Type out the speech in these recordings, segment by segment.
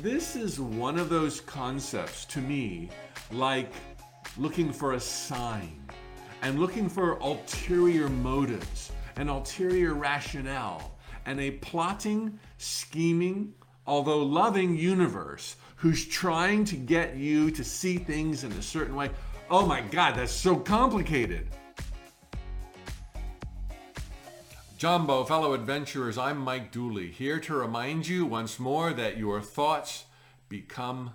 This is one of those concepts to me, like looking for a sign and looking for ulterior motives, an ulterior rationale, and a plotting, scheming, although loving universe who's trying to get you to see things in a certain way. Oh my God, that's so complicated. Jumbo, fellow adventurers, I'm Mike Dooley, here to remind you once more that your thoughts become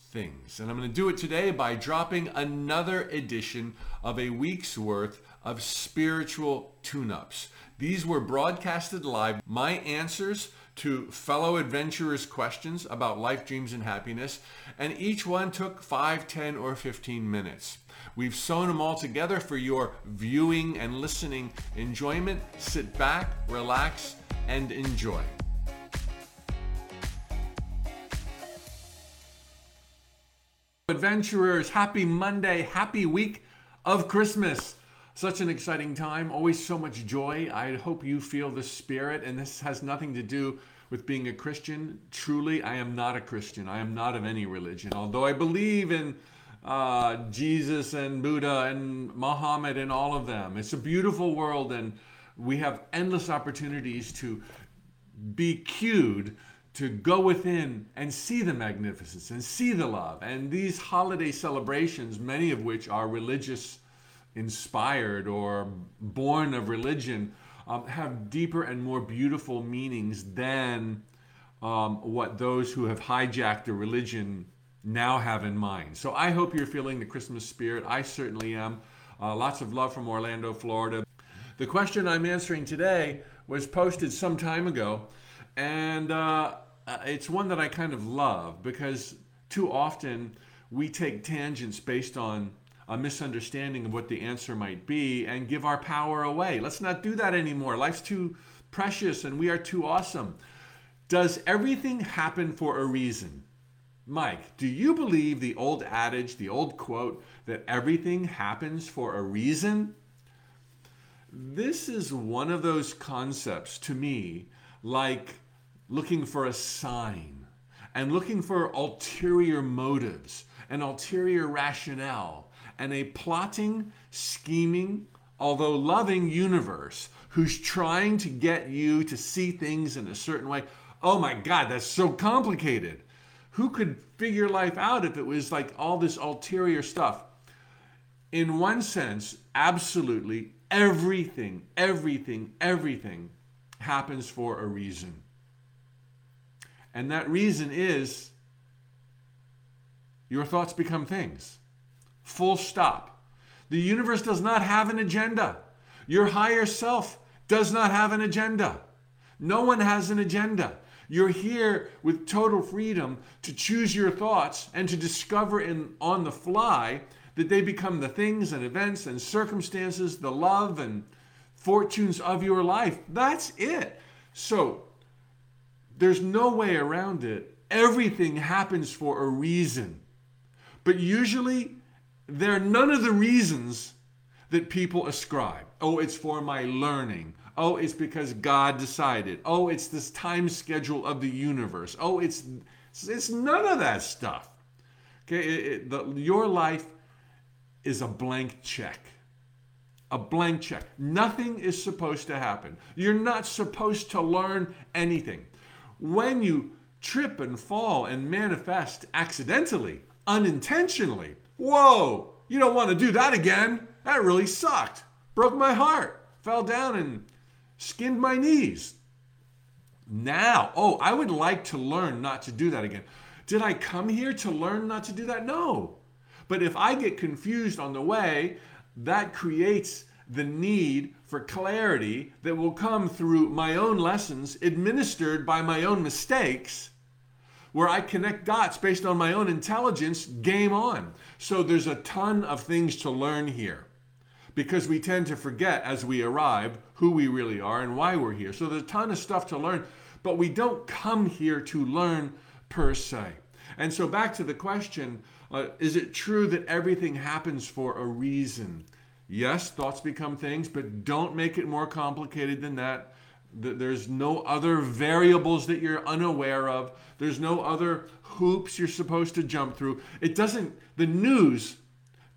things. And I'm going to do it today by dropping another edition of a week's worth of spiritual tune ups. These were broadcasted live, my answers to fellow adventurers' questions about life, dreams, and happiness, and each one took 5, 10, or 15 minutes. We've sewn them all together for your viewing and listening enjoyment. Sit back, relax, and enjoy. Adventurers, happy Monday, happy week of Christmas. Such an exciting time, always so much joy. I hope you feel the spirit, and this has nothing to do with being a Christian. Truly, I am not a Christian. I am not of any religion. Although I believe in uh, Jesus and Buddha and Muhammad and all of them. It's a beautiful world, and we have endless opportunities to be cued to go within and see the magnificence and see the love. And these holiday celebrations, many of which are religious inspired or born of religion, um, have deeper and more beautiful meanings than um, what those who have hijacked a religion now have in mind. So I hope you're feeling the Christmas spirit. I certainly am. Uh, lots of love from Orlando, Florida. The question I'm answering today was posted some time ago, and uh, uh, it's one that I kind of love because too often we take tangents based on a misunderstanding of what the answer might be and give our power away. Let's not do that anymore. Life's too precious and we are too awesome. Does everything happen for a reason? Mike, do you believe the old adage, the old quote, that everything happens for a reason? This is one of those concepts to me, like looking for a sign and looking for ulterior motives, an ulterior rationale, and a plotting, scheming, although loving universe who's trying to get you to see things in a certain way. Oh my God, that's so complicated who could figure life out if it was like all this ulterior stuff? In one sense, absolutely everything, everything, everything happens for a reason. And that reason is your thoughts become things. Full stop. The universe does not have an agenda. Your higher self does not have an agenda. No one has an agenda. You're here with total freedom to choose your thoughts and to discover in on the fly that they become the things and events and circumstances, the love and fortunes of your life. That's it. So there's no way around it. Everything happens for a reason. But usually, they're none of the reasons that people ascribe. Oh, it's for my learning. Oh, it's because God decided. Oh, it's this time schedule of the universe. Oh, it's it's none of that stuff. Okay, it, it, the, your life is a blank check. A blank check. Nothing is supposed to happen. You're not supposed to learn anything. When you trip and fall and manifest accidentally, unintentionally, whoa, you don't want to do that again. That really sucked. Broke my heart. Fell down and skinned my knees. Now, oh, I would like to learn not to do that again. Did I come here to learn not to do that? No. But if I get confused on the way, that creates the need for clarity that will come through my own lessons administered by my own mistakes where I connect dots based on my own intelligence, game on. So there's a ton of things to learn here because we tend to forget as we arrive who we really are and why we're here. So there's a ton of stuff to learn, but we don't come here to learn per se. And so back to the question uh, is it true that everything happens for a reason? Yes, thoughts become things, but don't make it more complicated than that. There's no other variables that you're unaware of. There's no other hoops you're supposed to jump through. It doesn't, the news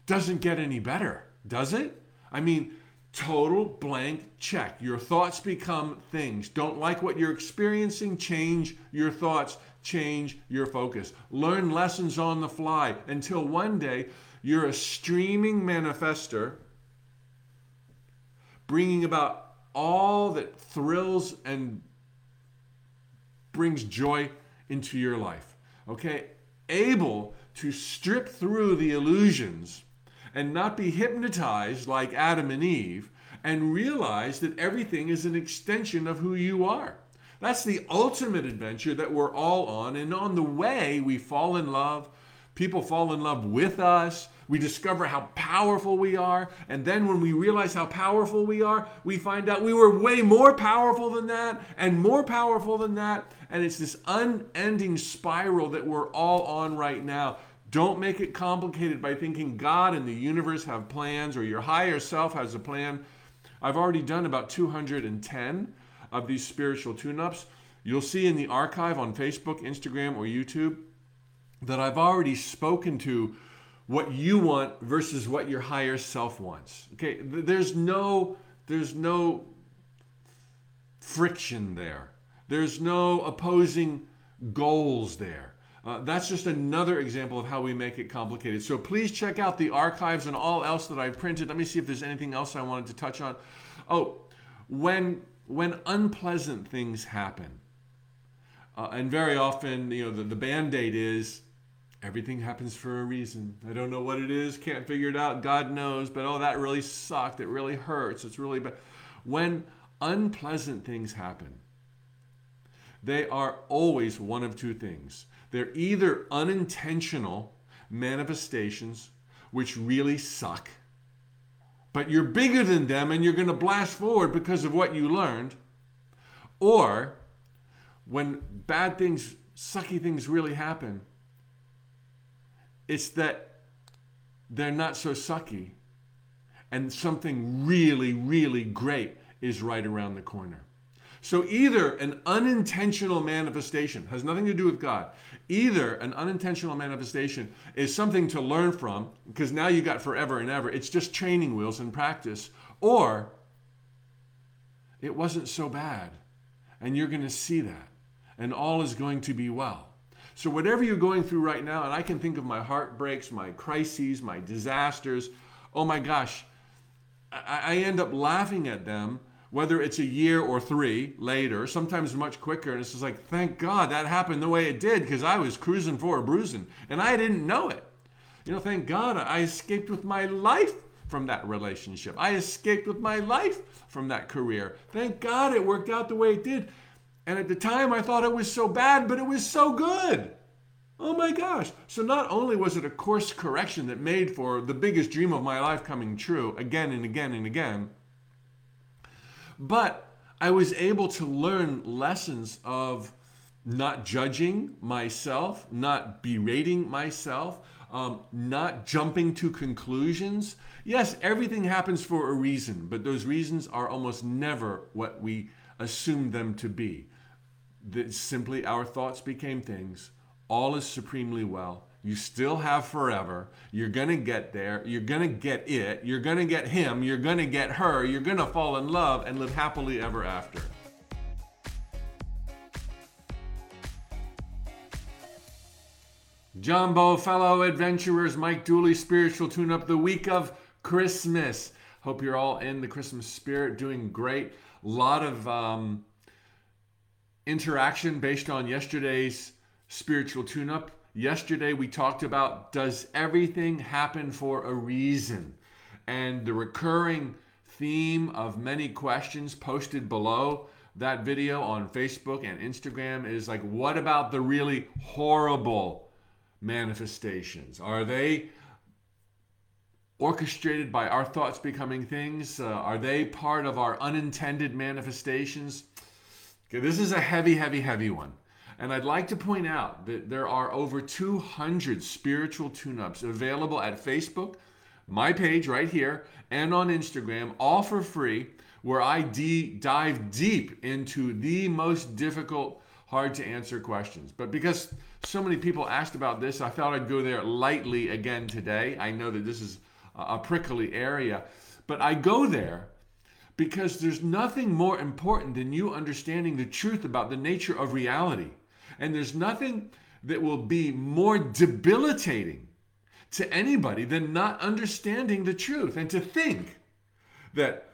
doesn't get any better, does it? I mean, total blank check. Your thoughts become things. Don't like what you're experiencing? Change your thoughts, change your focus. Learn lessons on the fly until one day you're a streaming manifester bringing about all that thrills and brings joy into your life. Okay? Able to strip through the illusions and not be hypnotized like Adam and Eve and realize that everything is an extension of who you are. That's the ultimate adventure that we're all on. And on the way, we fall in love. People fall in love with us. We discover how powerful we are. And then when we realize how powerful we are, we find out we were way more powerful than that and more powerful than that. And it's this unending spiral that we're all on right now. Don't make it complicated by thinking God and the universe have plans or your higher self has a plan. I've already done about 210 of these spiritual tune ups. You'll see in the archive on Facebook, Instagram, or YouTube that I've already spoken to what you want versus what your higher self wants. Okay, there's no there's no friction there. There's no opposing goals there. Uh, that's just another example of how we make it complicated. So please check out the archives and all else that I've printed. Let me see if there's anything else I wanted to touch on. Oh, when when unpleasant things happen, uh, and very often, you know, the, the band-aid is everything happens for a reason. I don't know what it is, can't figure it out. God knows, but oh, that really sucked. It really hurts. It's really bad. When unpleasant things happen, they are always one of two things. They're either unintentional manifestations, which really suck, but you're bigger than them and you're going to blast forward because of what you learned, or when bad things, sucky things really happen, it's that they're not so sucky and something really, really great is right around the corner. So either an unintentional manifestation has nothing to do with God. Either an unintentional manifestation is something to learn from because now you got forever and ever. It's just training wheels and practice. Or it wasn't so bad and you're going to see that and all is going to be well. So, whatever you're going through right now, and I can think of my heartbreaks, my crises, my disasters, oh my gosh, I, end up laughing at them, whether it's a year or three later, sometimes much quicker. And it's just like, thank God that happened the way it did because I was cruising for a bruising and I didn't know it. You know, thank God I escaped with my life from that relationship. I escaped with my life from that career. Thank God it worked out the way it did. And at the time, I thought it was so bad, but it was so good. Oh my gosh. So not only was it a course correction that made for the biggest dream of my life coming true again and again and again, but I was able to learn lessons of not judging myself, not berating myself, um, not jumping to conclusions. Yes, everything happens for a reason, but those reasons are almost never what we assume them to be that simply our thoughts became things. All is supremely well. You still have forever. You're going to get there. You're going to get it. You're going to get him. You're going to get her. You're going to fall in love and live happily ever after. Jumbo, fellow adventurers, Mike Dooley, spiritual tune up the week of Christmas. Hope you're all in the Christmas spirit, doing great. A lot of um, interaction based on yesterday's spiritual tune up. Yesterday we talked about does everything happen for a reason? And the recurring theme of many questions posted below that video on Facebook and Instagram is like, what about the really horrible manifestations? Are they orchestrated by our thoughts becoming things? Uh, are they part of our unintended manifestations? Okay, this is a heavy, heavy, heavy one. And I'd like to point out that there are over 200 spiritual tune ups available at Facebook, my page right here, and on Instagram, all for free, where I de- dive deep into the most difficult, hard to answer questions. But because so many people asked about this, I thought I'd go there lightly again today. I know that this is a prickly area, but I go there because there's nothing more important than you understanding the truth about the nature of reality. And there's nothing that will be more debilitating to anybody than not understanding the truth and to think that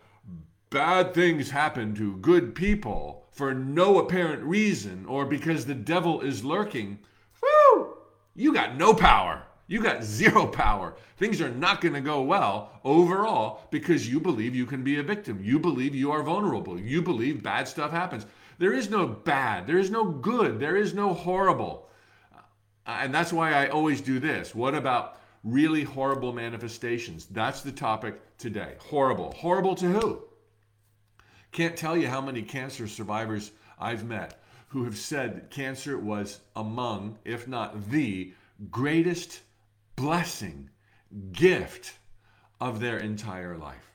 bad things happen to good people for no apparent reason or because the devil is lurking. Whoo! You got no power. You got zero power. Things are not going to go well overall because you believe you can be a victim. You believe you are vulnerable. You believe bad stuff happens. There is no bad. There is no good. There is no horrible. Uh, and that's why I always do this. What about really horrible manifestations? That's the topic today. Horrible. Horrible to who? Can't tell you how many cancer survivors I've met who have said cancer was among, if not the greatest blessing, gift of their entire life.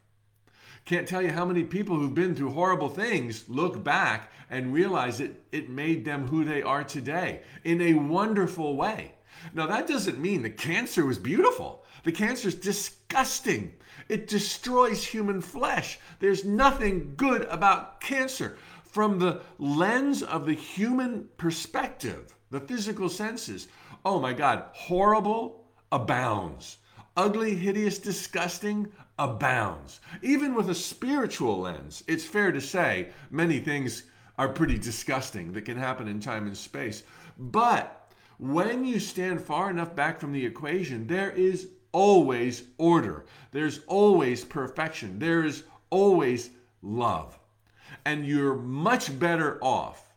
Can't tell you how many people who've been through horrible things look back and realize it, it made them who they are today in a wonderful way. Now, that doesn't mean the cancer was beautiful. The cancer is disgusting. It destroys human flesh. There's nothing good about cancer. From the lens of the human perspective, the physical senses, oh my God, horrible abounds. Ugly, hideous, disgusting abounds. Even with a spiritual lens, it's fair to say many things are pretty disgusting that can happen in time and space. But when you stand far enough back from the equation, there is always order, there's always perfection, there is always love. And you're much better off,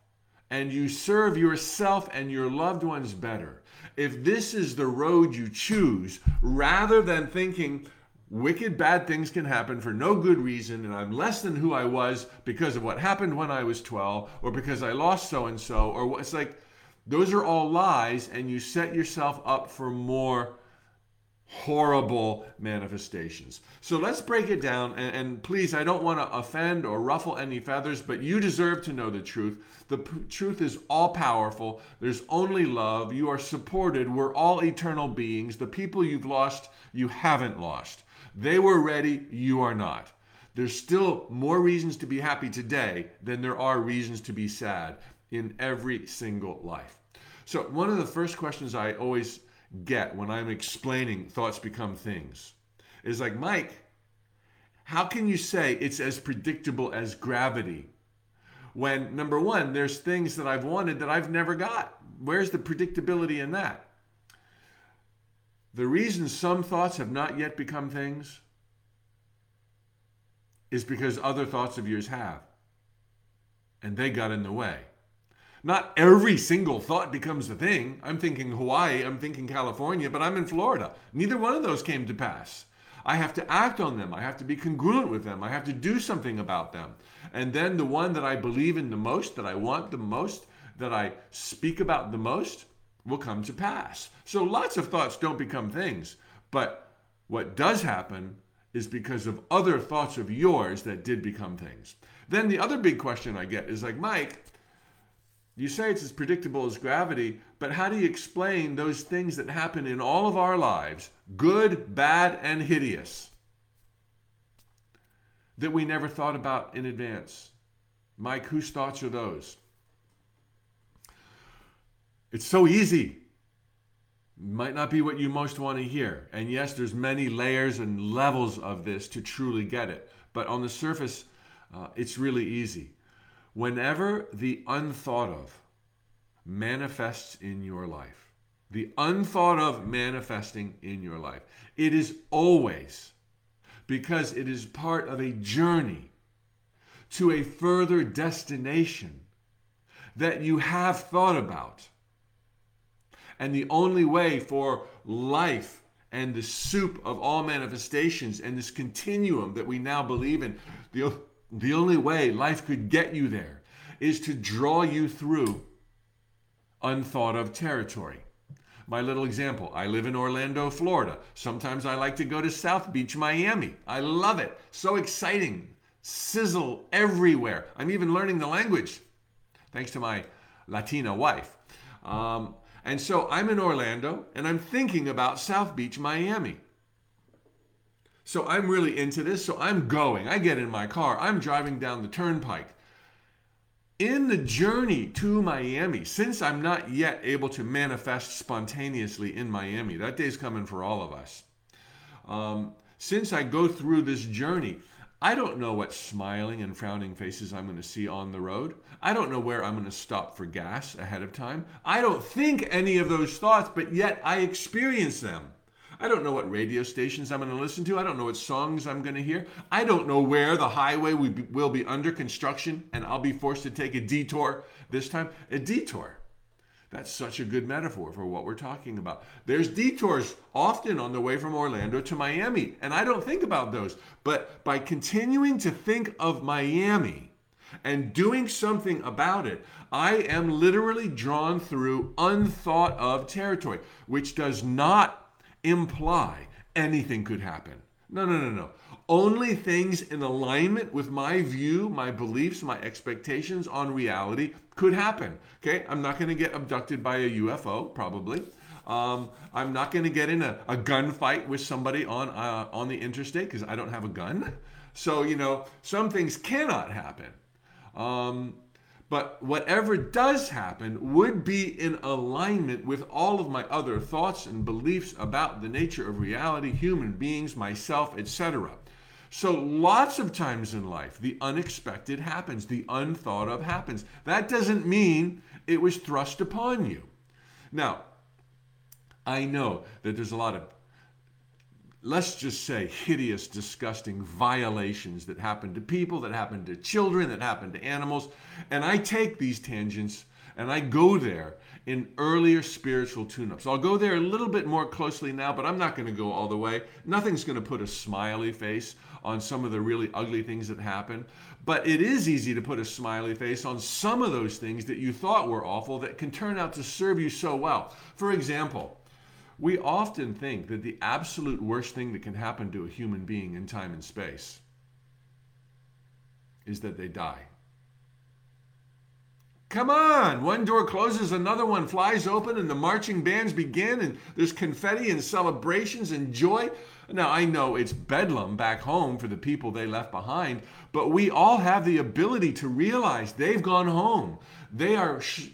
and you serve yourself and your loved ones better if this is the road you choose, rather than thinking, wicked bad things can happen for no good reason and I'm less than who I was because of what happened when I was 12 or because I lost so and so or it's like those are all lies and you set yourself up for more horrible manifestations. So let's break it down. And, and please, I don't want to offend or ruffle any feathers, but you deserve to know the truth. The p- truth is all powerful. There's only love. You are supported. We're all eternal beings. The people you've lost, you haven't lost. They were ready. You are not. There's still more reasons to be happy today than there are reasons to be sad in every single life. So, one of the first questions I always get when I'm explaining thoughts become things is like, Mike, how can you say it's as predictable as gravity? When, number one, there's things that I've wanted that I've never got. Where's the predictability in that? The reason some thoughts have not yet become things is because other thoughts of yours have. And they got in the way. Not every single thought becomes a thing. I'm thinking Hawaii, I'm thinking California, but I'm in Florida. Neither one of those came to pass. I have to act on them. I have to be congruent with them. I have to do something about them. And then the one that I believe in the most, that I want the most, that I speak about the most, will come to pass. So lots of thoughts don't become things. But what does happen is because of other thoughts of yours that did become things. Then the other big question I get is like, Mike, you say it's as predictable as gravity, but how do you explain those things that happen in all of our lives, good, bad, and hideous, that we never thought about in advance? Mike, whose thoughts are those? It's so easy. Might not be what you most want to hear. And yes, there's many layers and levels of this to truly get it. But on the surface, uh, it's really easy. Whenever the unthought of manifests in your life, the unthought of manifesting in your life, it is always because it is part of a journey to a further destination that you have thought about. And the only way for life and the soup of all manifestations and this continuum that we now believe in, the the only way life could get you there is to draw you through unthought of territory. My little example I live in Orlando, Florida. Sometimes I like to go to South Beach, Miami. I love it. So exciting. sizzle everywhere. I'm even learning the language thanks to my Latina wife. Um, and so I'm in Orlando and I'm thinking about South Beach, Miami. So I'm really into this. So I'm going. I get in my car. I'm driving down the turnpike. In the journey to Miami, since I'm not yet able to manifest spontaneously in Miami, that day's coming for all of us. Um, since I go through this journey, I don't know what smiling and frowning faces I'm going to see on the road. I don't know where I'm going to stop for gas ahead of time. I don't think any of those thoughts, but yet I experience them. I don't know what radio stations I'm going to listen to. I don't know what songs I'm going to hear. I don't know where the highway will be under construction and I'll be forced to take a detour this time. A detour. That's such a good metaphor for what we're talking about. There's detours often on the way from Orlando to Miami, and I don't think about those. But by continuing to think of Miami and doing something about it, I am literally drawn through unthought of territory, which does not imply anything could happen. No, no, no, no. Only things in alignment with my view, my beliefs, my expectations on reality could happen. Okay, I'm not going to get abducted by a UFO, probably. Um, I'm not going to get in a, a gunfight with somebody on uh, on the interstate because I don't have a gun. So you know, some things cannot happen. Um, but whatever does happen would be in alignment with all of my other thoughts and beliefs about the nature of reality, human beings, myself, etc. So, lots of times in life, the unexpected happens, the unthought of happens. That doesn't mean it was thrust upon you. Now, I know that there's a lot of, let's just say, hideous, disgusting violations that happen to people, that happen to children, that happen to animals. And I take these tangents and I go there in earlier spiritual tune ups. I'll go there a little bit more closely now, but I'm not going to go all the way. Nothing's going to put a smiley face on some of the really ugly things that happen. But it is easy to put a smiley face on some of those things that you thought were awful that can turn out to serve you so well. For example, we often think that the absolute worst thing that can happen to a human being in time and space is that they die. Come on! One door closes, another one flies open, and the marching bands begin, and there's confetti and celebrations and joy. Now, I know it's bedlam back home for the people they left behind, but we all have the ability to realize they've gone home. They are. Sh-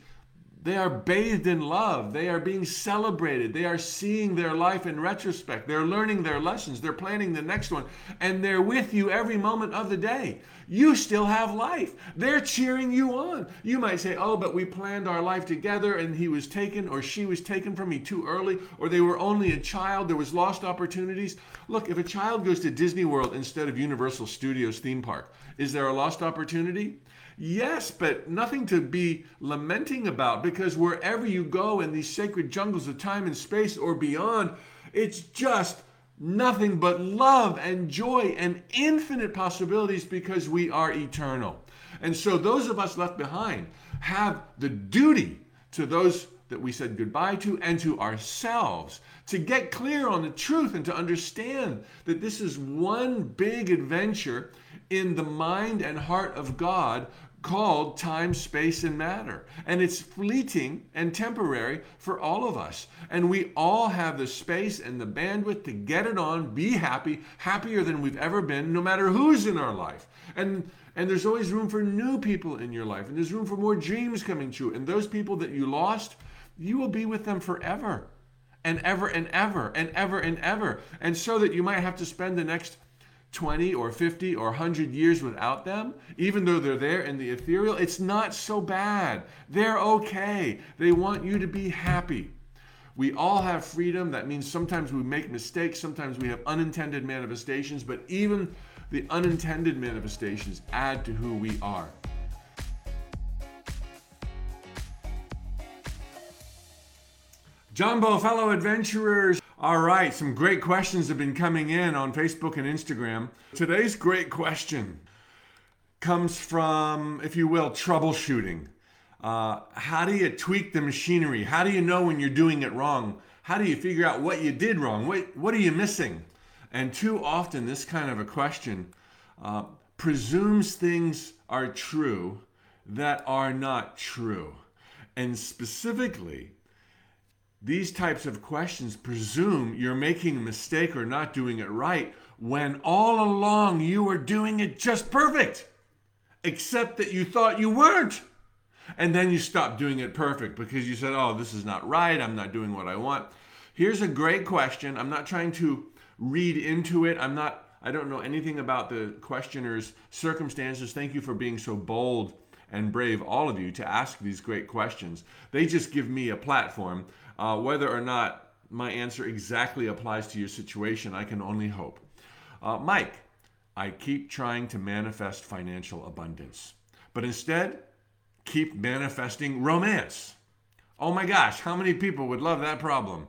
they are bathed in love. They are being celebrated. They are seeing their life in retrospect. They're learning their lessons. They're planning the next one. And they're with you every moment of the day. You still have life. They're cheering you on. You might say, Oh, but we planned our life together and he was taken or she was taken from me too early or they were only a child. There was lost opportunities. Look, if a child goes to Disney World instead of Universal Studios theme park, is there a lost opportunity? Yes, but nothing to be lamenting about because wherever you go in these sacred jungles of time and space or beyond, it's just nothing but love and joy and infinite possibilities because we are eternal. And so those of us left behind have the duty to those that we said goodbye to and to ourselves to get clear on the truth and to understand that this is one big adventure in the mind and heart of God called time, space, and matter. And it's fleeting and temporary for all of us. And we all have the space and the bandwidth to get it on, be happy, happier than we've ever been, no matter who's in our life. And and there's always room for new people in your life, and there's room for more dreams coming true. And those people that you lost, you will be with them forever and ever and ever and ever and ever. And so that you might have to spend the next 20 or 50 or 100 years without them, even though they're there in the ethereal, it's not so bad. They're okay. They want you to be happy. We all have freedom. That means sometimes we make mistakes, sometimes we have unintended manifestations, but even the unintended manifestations add to who we are. Jumbo, fellow adventurers, all right, some great questions have been coming in on Facebook and Instagram. Today's great question comes from, if you will, troubleshooting. Uh, how do you tweak the machinery? How do you know when you're doing it wrong? How do you figure out what you did wrong? What, what are you missing? And too often, this kind of a question uh, presumes things are true that are not true. And specifically, these types of questions presume you're making a mistake or not doing it right when all along you were doing it just perfect, except that you thought you weren't. And then you stopped doing it perfect because you said, oh, this is not right. I'm not doing what I want. Here's a great question. I'm not trying to read into it. I'm not, I don't know anything about the questioner's circumstances. Thank you for being so bold and brave, all of you, to ask these great questions. They just give me a platform. Uh, whether or not my answer exactly applies to your situation, I can only hope. Uh, Mike, I keep trying to manifest financial abundance, but instead, keep manifesting romance. Oh my gosh, how many people would love that problem?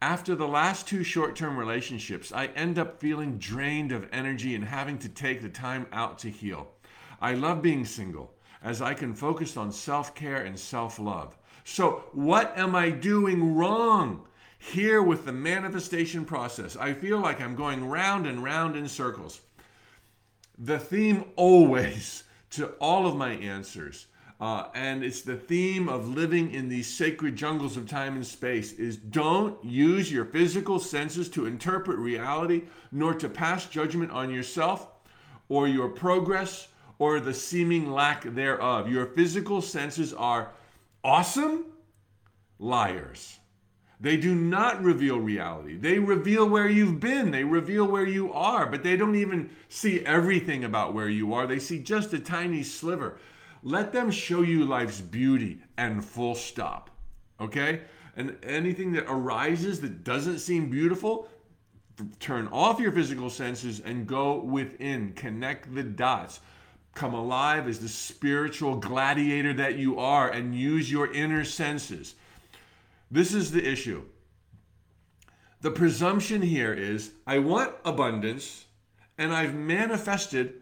After the last two short term relationships, I end up feeling drained of energy and having to take the time out to heal. I love being single as I can focus on self care and self love. So, what am I doing wrong? Here with the manifestation process, I feel like I'm going round and round in circles. The theme always to all of my answers, uh, and it's the theme of living in these sacred jungles of time and space, is don't use your physical senses to interpret reality, nor to pass judgment on yourself or your progress or the seeming lack thereof. Your physical senses are awesome liars. They do not reveal reality. They reveal where you've been. They reveal where you are, but they don't even see everything about where you are. They see just a tiny sliver. Let them show you life's beauty and full stop. Okay? And anything that arises that doesn't seem beautiful, turn off your physical senses and go within. Connect the dots. Come alive as the spiritual gladiator that you are and use your inner senses. This is the issue. The presumption here is I want abundance and I've manifested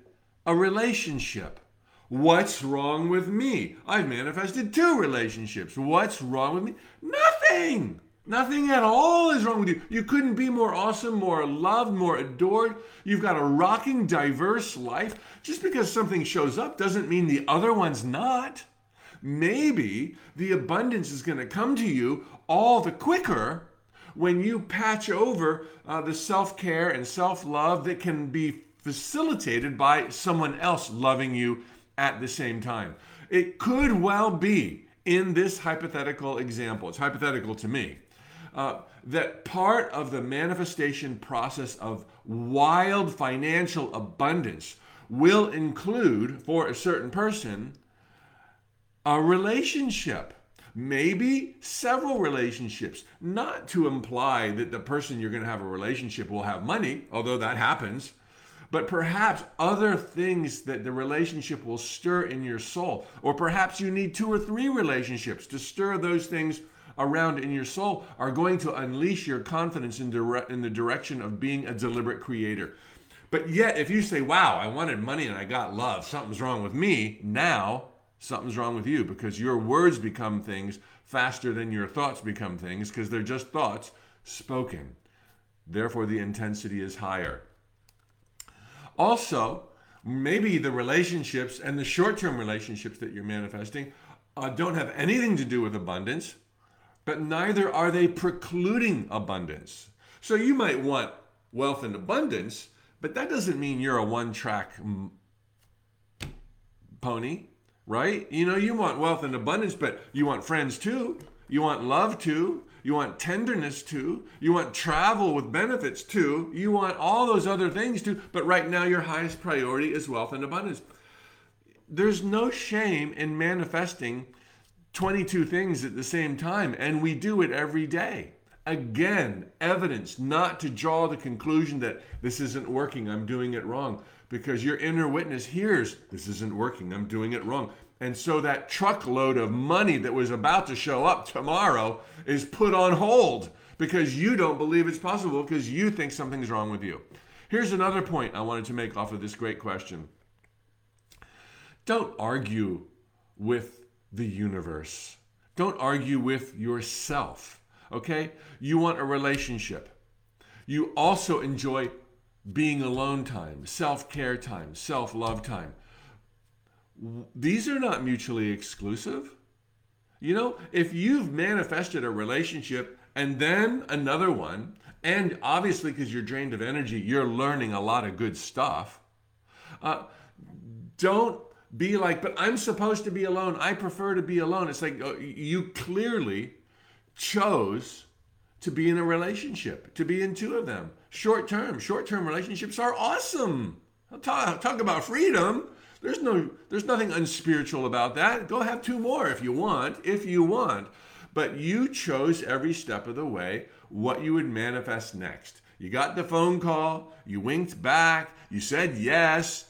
a relationship. What's wrong with me? I've manifested two relationships. What's wrong with me? Nothing. Nothing at all is wrong with you. You couldn't be more awesome, more loved, more adored. You've got a rocking, diverse life. Just because something shows up doesn't mean the other one's not. Maybe the abundance is going to come to you all the quicker when you patch over uh, the self care and self love that can be facilitated by someone else loving you at the same time. It could well be in this hypothetical example, it's hypothetical to me, uh, that part of the manifestation process of wild financial abundance will include, for a certain person, a relationship. Maybe several relationships. Not to imply that the person you're going to have a relationship will have money, although that happens, but perhaps other things that the relationship will stir in your soul. Or perhaps you need two or three relationships to stir those things around in your soul are going to unleash your confidence in, dire- in the direction of being a deliberate creator. But yet, if you say, wow, I wanted money and I got love, something's wrong with me, now something's wrong with you because your words become things faster than your thoughts become things because they're just thoughts spoken. Therefore, the intensity is higher. Also, maybe the relationships and the short term relationships that you're manifesting uh, don't have anything to do with abundance but neither are they precluding abundance. So you might want wealth and abundance, but that doesn't mean you're a one track pony, right? You know, you want wealth and abundance, but you want friends too. You want love too. You want tenderness too. You want travel with benefits too. You want all those other things too. But right now, your highest priority is wealth and abundance. There's no shame in manifesting 22 things at the same time, and we do it every day. Again, evidence not to draw the conclusion that this isn't working, I'm doing it wrong, because your inner witness hears this isn't working, I'm doing it wrong. And so that truckload of money that was about to show up tomorrow is put on hold because you don't believe it's possible because you think something's wrong with you. Here's another point I wanted to make off of this great question. Don't argue with the universe. Don't argue with yourself, okay? You want a relationship. You also enjoy being alone time, self care time, self love time. These are not mutually exclusive. You know, if you've manifested a relationship and then another one, and obviously because you're drained of energy, you're learning a lot of good stuff. Uh, don't be like, but I'm supposed to be alone. I prefer to be alone. It's like uh, you clearly chose to be in a relationship, to be in two of them. Short term, short term relationships are awesome. Talk, talk about freedom. There's no, there's nothing unspiritual about that. Go have two more if you want, if you want. But you chose every step of the way what you would manifest next. You got the phone call, you winked back, you said yes.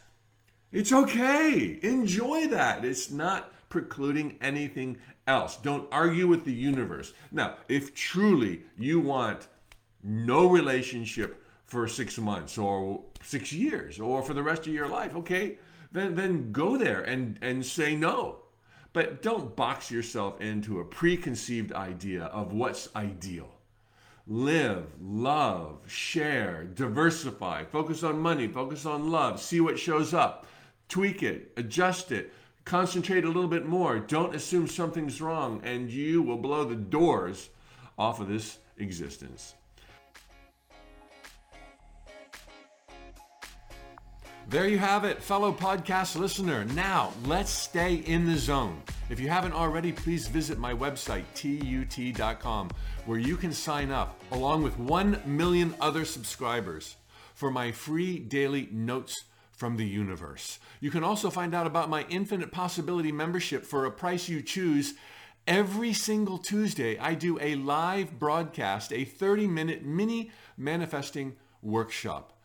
It's okay. Enjoy that. It's not precluding anything else. Don't argue with the universe. Now, if truly you want no relationship for six months or six years or for the rest of your life, okay, then, then go there and, and say no. But don't box yourself into a preconceived idea of what's ideal. Live, love, share, diversify, focus on money, focus on love, see what shows up, tweak it, adjust it, concentrate a little bit more. Don't assume something's wrong, and you will blow the doors off of this existence. There you have it, fellow podcast listener. Now, let's stay in the zone. If you haven't already, please visit my website, tut.com, where you can sign up, along with 1 million other subscribers, for my free daily notes from the universe. You can also find out about my Infinite Possibility membership for a price you choose. Every single Tuesday, I do a live broadcast, a 30 minute mini manifesting workshop.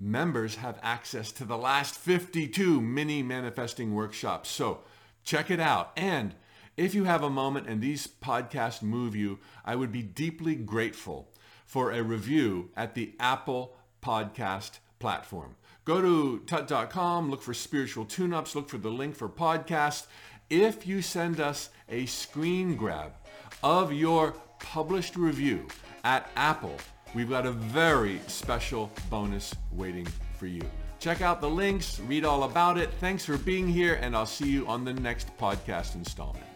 Members have access to the last 52 mini manifesting workshops. So check it out. And if you have a moment and these podcasts move you, I would be deeply grateful for a review at the Apple Podcast platform. Go to tut.com, look for spiritual tune-ups, look for the link for podcast. If you send us a screen grab of your published review at Apple, we've got a very special bonus waiting for you. Check out the links, read all about it. Thanks for being here, and I'll see you on the next podcast installment.